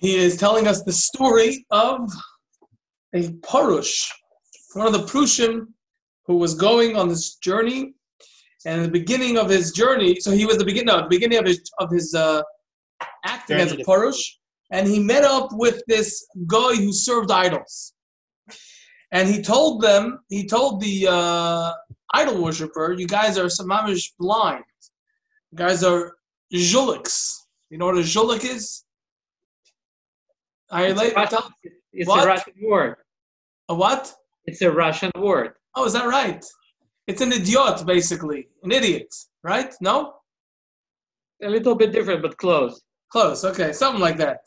he is telling us the story of a Parush, one of the Prushim who was going on this journey. And the beginning of his journey, so he was the beginning, no, the beginning of his of his uh, acting as a Parush, and he met up with this guy who served idols. And he told them, he told the uh, idol worshiper, you guys are samamish blind. You guys are zhuliks. You know what a zhulik is? I It's, like a Russian, it's What? a Russian word. a what? It's a Russian word. Oh, is that right? It's an idiot, basically, an idiot, right? No, A little bit different, but close. close. Okay, something like that.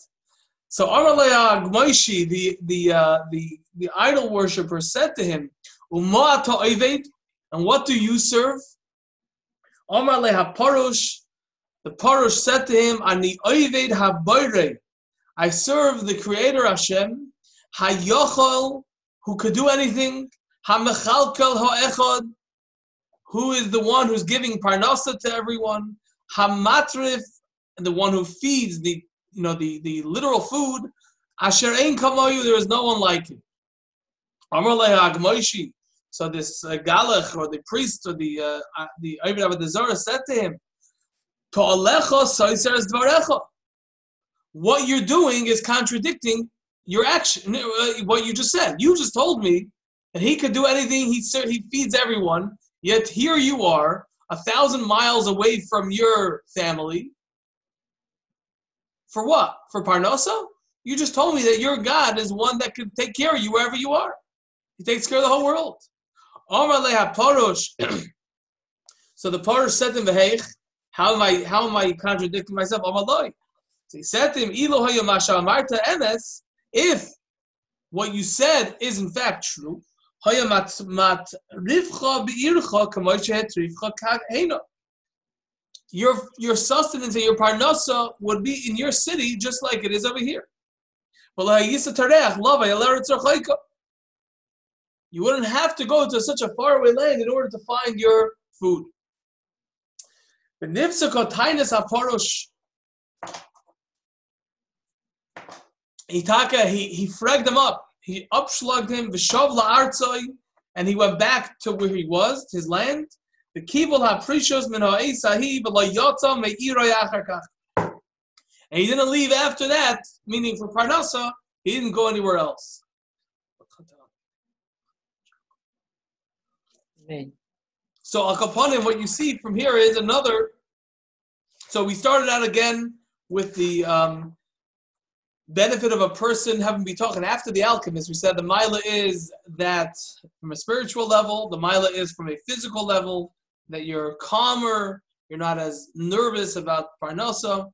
So Amalei Gmoishi, the the uh, the the idol worshiper, said to him, "Uma ata oved?" And what do you serve? Amalei HaParush. The Parush said to him, "Ani oved haboire." I serve the Creator Hashem, Hayochol, who could do anything, Hamechalkel Ha'echad, who is the one who's giving parnasa to everyone, Hamatrif, and the one who feeds the you know the, the literal food. Asher ein kamayu, there is no one like him. Amar Agmoishi. So this uh, Galach or the priest or the uh, uh, the Ibn Abadazara said to him, To'alecha soiser dvarecha. What you're doing is contradicting your action. uh, What you just said. You just told me that he could do anything. He he feeds everyone. Yet here you are, a thousand miles away from your family. For what? For Parnasa? You just told me that your God is one that could take care of you wherever you are. He takes care of the whole world. So the Parush said to him, "V'heich, how am I? How am I contradicting myself?" So he said to him, "Ilo hayo masha amarta emes." If what you said is in fact true, your your sustenance and your parnasa would be in your city just like it is over here. You wouldn't have to go to such a faraway land in order to find your food. Itaka, he, he fragged him up. He upslugged him, Vishav la'artzoi, and he went back to where he was, his land. The kibul haprishos min ha'esahi v'lo yotza me'iroi achar kach. And he didn't leave after that, meaning for Parnasa, he didn't go anywhere else. Amen. So Al Kapanim, what you see from here is another. So we started out again with the um, benefit of a person having bitachon after the alchemist. We said the mila is that from a spiritual level, the mila is from a physical level, that you're calmer, you're not as nervous about parnasa.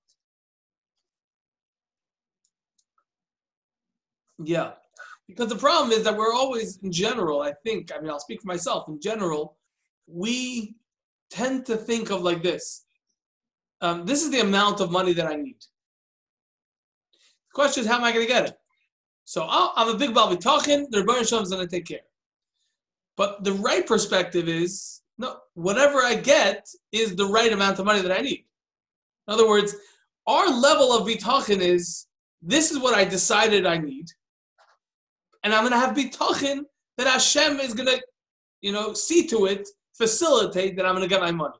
Yeah. Because the problem is that we're always, in general, I think, I mean, I'll speak for myself, in general, we tend to think of like this. Um, this is the amount of money that I need. Question is, how am I going to get it? So i I'm a big Baal Bitachon, the Rebbeinu Shalom is going to take care. But the right perspective is, no, whatever I get is the right amount of money that I need. In other words, our level of bitachon is, this is what I decided I need and I'm going to have bitachon that Hashem is going to, you know, see to it, facilitate that I'm going to get my money.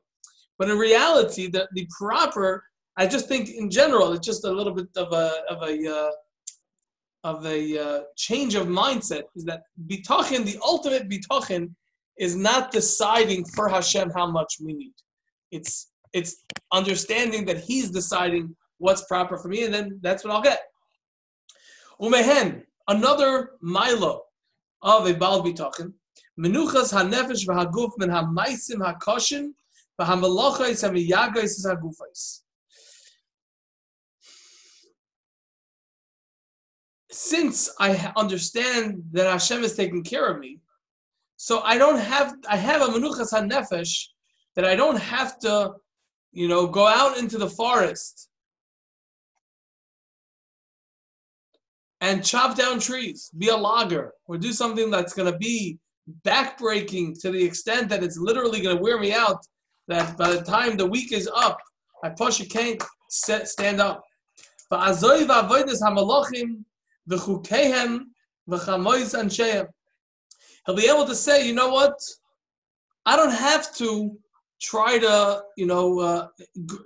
But in reality, the, the proper, I just think in general, it's just a little bit of a of a uh, of a uh, change of mindset. Is that bitachon, the ultimate bitachon, is not deciding for Hashem how much we need. It's it's understanding that He's deciding what's proper for me, and then that's what I'll get. Umehen, another milo of a Baal Bitachon. Menuchas hanefesh v'haguf min hamaisim hakoshin v'hamalachais hamiyagais hagufais. Since I understand that Hashem is taking care of me, so I don't have I have a menuchas hanefesh that I don't have to, you know, go out into the forest and chop down trees, be a logger, or do something that's going to be backbreaking to the extent that it's literally going to wear me out. That by the time the week is up, I push can't stand up. V'chukehem v'chamois ansheim. He'll be able to say, you know what? I don't have to try to, you know, uh,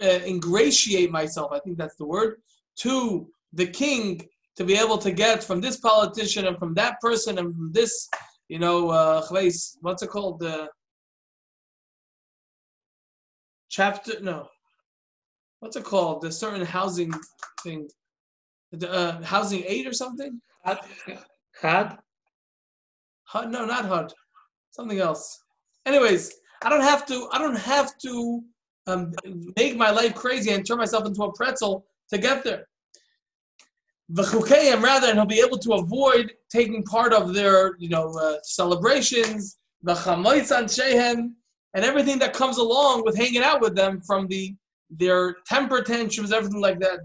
uh, ingratiate myself. I think that's the word to the king to be able to get from this politician and from that person and from this, you know, uh, what's it called? The chapter? No, what's it called? The certain housing thing, the uh, housing aid or something? Had, had HUD? No, not HUD. Something else. Anyways, I don't have to. I don't have to um, make my life crazy and turn myself into a pretzel to get there. V'chukayim rather, and he'll be able to avoid taking part of their, you know, uh, celebrations, v'chamoitzan shehem, and everything that comes along with hanging out with them, from the their temper tantrums, everything like that.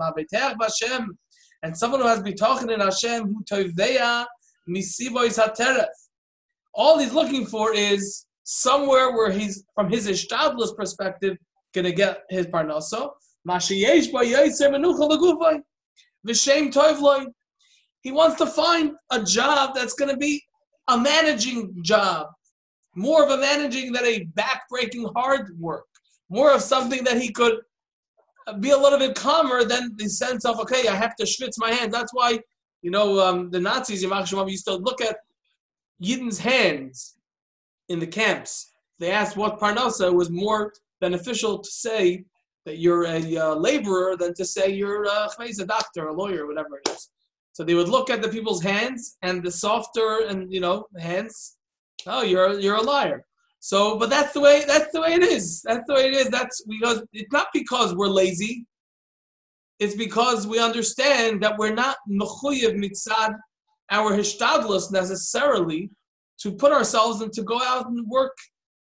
And someone who has bitachon in Hashem, who toiveya misivois. All he's looking for is somewhere where he's, from his ishtadlus perspective, gonna get his parnaso. He wants to find a job that's going to be a managing job, more of a managing than a backbreaking hard work, more of something that he could be a little bit calmer than the sense of okay, I have to schwitz my hands. That's why you know um, the Nazis Yamach Shemam used to look at Yidden's hands in the camps. They asked what parnasa was more beneficial to say that you're a uh, laborer than to say you're uh, a doctor, a lawyer, whatever it is. So they would look at the people's hands, and the softer and you know hands, oh, you're you're a liar. So, but that's the way that's the way it is. That's the way it is. That's because it's not because we're lazy. It's because we understand that we're not mechuyev mitzad our hishtadlus necessarily to put ourselves and to go out and work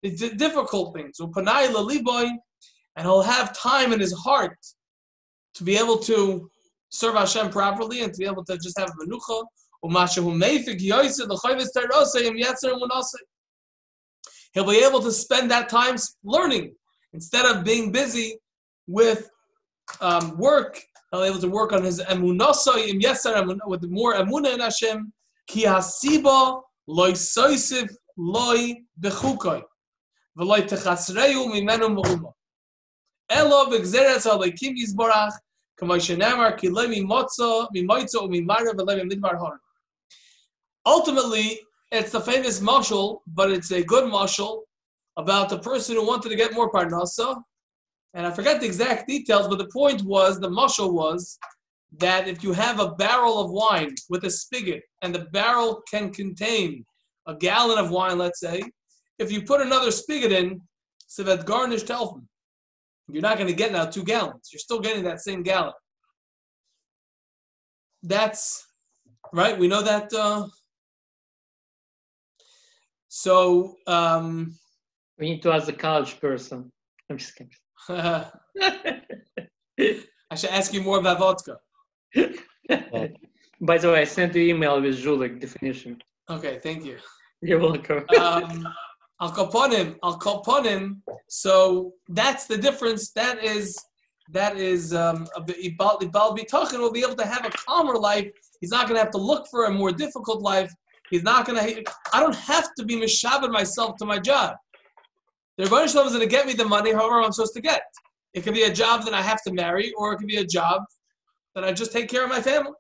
the di- difficult things. And he'll have time in his heart to be able to serve Hashem properly and to be able to just have menucha. He'll be able to spend that time learning instead of being busy with um, work. He'll be able to work on his emunasei im yetzer emun- with more emuna in Hashem. Ki hasiba loy soisiv loy bechukoi. V'loy techasreu mimenu. Elo ha'leikim yizborach. Ultimately, it's the famous mashal, but it's a good mashal about the person who wanted to get more parnasa. And I forget the exact details, but the point was, the mashal was that if you have a barrel of wine with a spigot, and the barrel can contain a gallon of wine, let's say, if you put another spigot in, so that garnished elfin, you're not going to get now two gallons. You're still getting that same gallon. That's right. We know that. Uh, so um, we need to ask the college person. I'm just kidding. I should ask you more about vodka. By the way, I sent the email with Julik definition. Okay, thank you. You're welcome. um, Al Kaponim, Al Kaponim. So that's the difference. That is that is um, bit- Ibal Ibal will be able to have a calmer life. He's not going to have to look for a more difficult life. He's not going to. I don't have to be mishabed myself to my job. The Rebbeinu is going to get me the money, however I'm supposed to get. It could be a job that I have to marry, or it could be a job that I just take care of my family.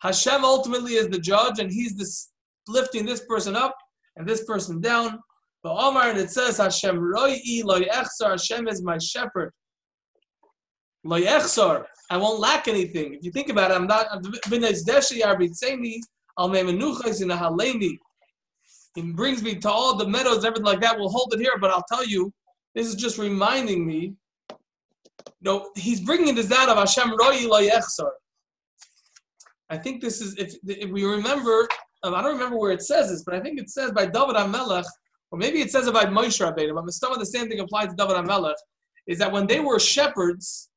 Hashem ultimately is the judge, and He's this, lifting this person up and this person down. But Omar, and it says, Hashem roi. Hashem is my shepherd. I won't lack anything. If you think about it, I'm not. He brings me to all the meadows, everything like that. We'll hold it here, but I'll tell you, this is just reminding me. No, he's bringing this out of Hashem loy echsar. I think this is if if we remember. Um, I don't remember where it says this, but I think it says by David HaMelech, or maybe it says it by Moshe Rabbeinu. But of the same thing applies to David HaMelech. Is that when they were shepherds,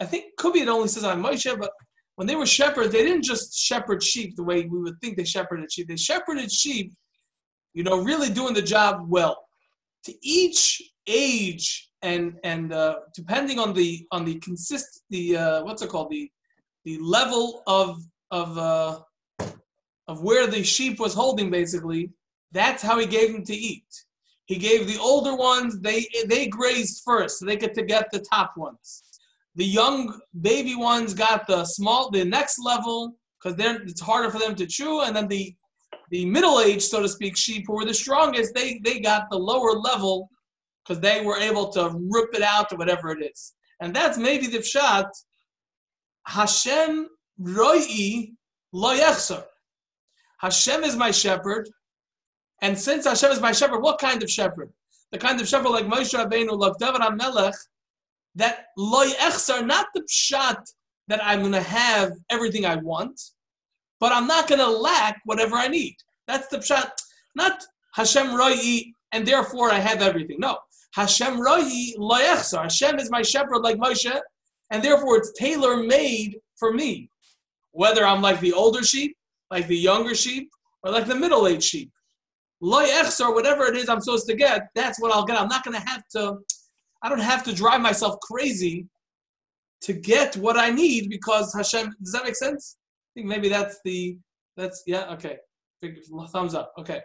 I think could be it only says on Moshe, but when they were shepherds, they didn't just shepherd sheep the way we would think they shepherded sheep. They shepherded sheep, you know, really doing the job well. To each age and and uh, depending on the on the consist the uh, what's it called the the level of of uh, of where the sheep was holding basically that's how he gave them to eat he gave the older ones they they grazed first so they get to get the top ones the young baby ones got the small the next level because then it's harder for them to chew and then the the middle age so to speak sheep who were the strongest they they got the lower level because they were able to rip it out or whatever it is. And that's maybe the pshat. Hashem roi lo yechser. Hashem is my shepherd, and since Hashem is my shepherd, what kind of shepherd? The kind of shepherd like Moshe Rabbeinu, like David HaMelech, that lo yechser, not the pshat that I'm going to have everything I want, but I'm not going to lack whatever I need. That's the pshat. Not Hashem roi, and therefore I have everything. No. Hashem Rahi Layechsar. Hashem is my shepherd like Moshe, and therefore it's tailor made for me. Whether I'm like the older sheep, like the younger sheep, or like the middle aged sheep. Layechsar, whatever it is I'm supposed to get, that's what I'll get. I'm not going to have to, I don't have to drive myself crazy to get what I need because Hashem, does that make sense? I think maybe that's the, that's, yeah, okay. Thumbs up. Okay.